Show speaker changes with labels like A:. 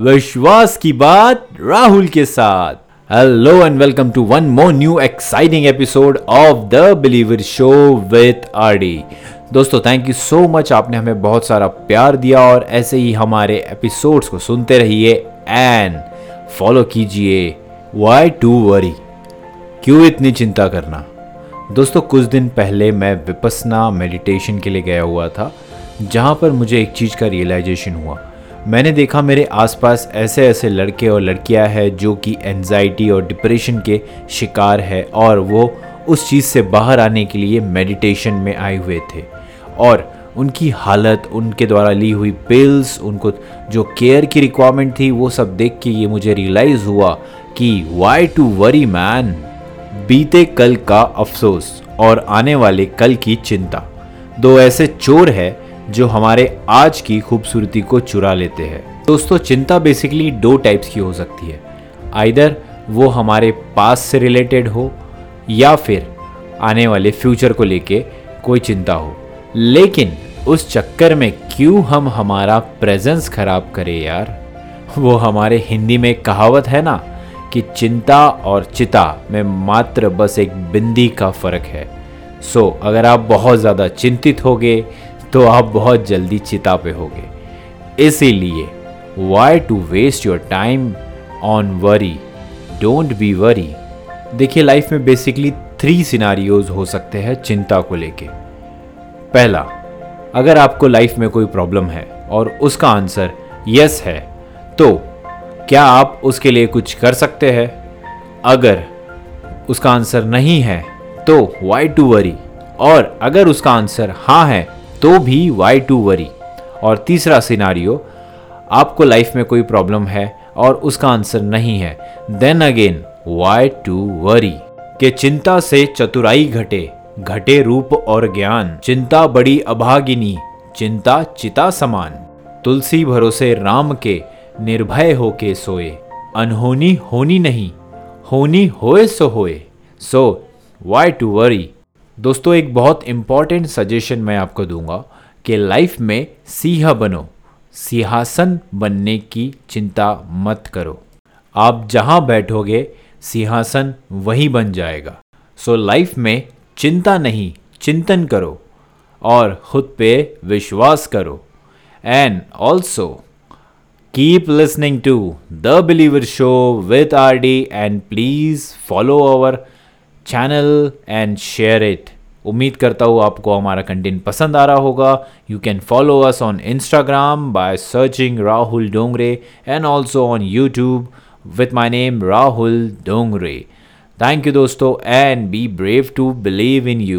A: विश्वास की बात राहुल के साथ। Hello and welcome to one more new exciting episode of the believer show with RD दोस्तों थैंक यू सो मच आपने हमें बहुत सारा प्यार दिया और ऐसे ही हमारे एपिसोड्स को सुनते रहिए एंड फॉलो कीजिए। वाई टू वरी क्यों इतनी चिंता करना? दोस्तों, कुछ दिन पहले मैं विपसना मेडिटेशन के लिए गया हुआ था, जहाँ पर मुझे एक चीज़ का रियलाइजेशन हुआ। मैंने देखा मेरे आसपास ऐसे ऐसे लड़के और लड़कियाँ हैं जो कि एनजाइटी और डिप्रेशन के शिकार है और वो उस चीज़ से बाहर आने के लिए मेडिटेशन में आए हुए थे। और उनकी हालत, उनके द्वारा ली हुई पिल्स उनको जो केयर की रिक्वायरमेंट थी, वो सब देख के ये मुझे रियलाइज़ हुआ कि वाई टू वरी मैन बीते कल का अफसोस और आने वाले कल की चिंता। दो ऐसे चोर है जो हमारे आज की खूबसूरती को चुरा लेते हैं। दोस्तों चिंता बेसिकली दो टाइप्स की हो सकती है। आइदर वो हमारे पास से रिलेटेड हो या फिर आने वाले फ्यूचर को लेके कोई चिंता हो। लेकिन उस चक्कर में क्यों हम हमारा प्रेजेंस खराब करें यार? वो हमारे हिंदी में कहावत है ना कि चिंता और चिता में मात्र बस एक बिंदी का फ़र्क है। सो so, अगर आप बहुत ज़्यादा चिंतित होगे तो आप बहुत जल्दी चिता पे होगे इसीलिए why to waste your time on worry don't be worry देखिए लाइफ में बेसिकली थ्री सिनारियोज हो सकते हैं चिंता को लेके। पहला, अगर आपको लाइफ में कोई प्रॉब्लम है और उसका आंसर यस है तो क्या आप उसके लिए कुछ कर सकते हैं? अगर उसका आंसर नहीं है तो वाई टू वरी और अगर उसका आंसर हाँ है तो भी वाई टू वरी और तीसरा सिनारियो आपको लाइफ में कोई प्रॉब्लम है और उसका आंसर नहीं है then again why to worry के चिंता से चतुराई घटे घटे रूप और ज्ञान। चिंता बड़ी अभागिनी, चिंता चिता समान। तुलसी भरोसे राम के, निर्भय होके सोए। अनहोनी होनी नहीं, होनी होए सो होए। सो वाई टू वरी दोस्तों, एक बहुत इंपॉर्टेंट सजेशन मैं आपको दूँगा कि लाइफ में सिंह बनो, सिंहासन बनने की चिंता मत करो। आप जहाँ बैठोगे, सिंहासन वहीं बन जाएगा। सो लाइफ में चिंता नहीं, चिंतन करो और खुद पे विश्वास करो। And also keep listening to the believer show with R D and please follow our channel and share it उम्मीद करता हूँ आपको हमारा कंटेंट पसंद आ रहा होगा। You can follow us on Instagram by searching Rahul Dongre and also on YouTube with my name Rahul Dongre thank you दोस्तों and be brave to believe in you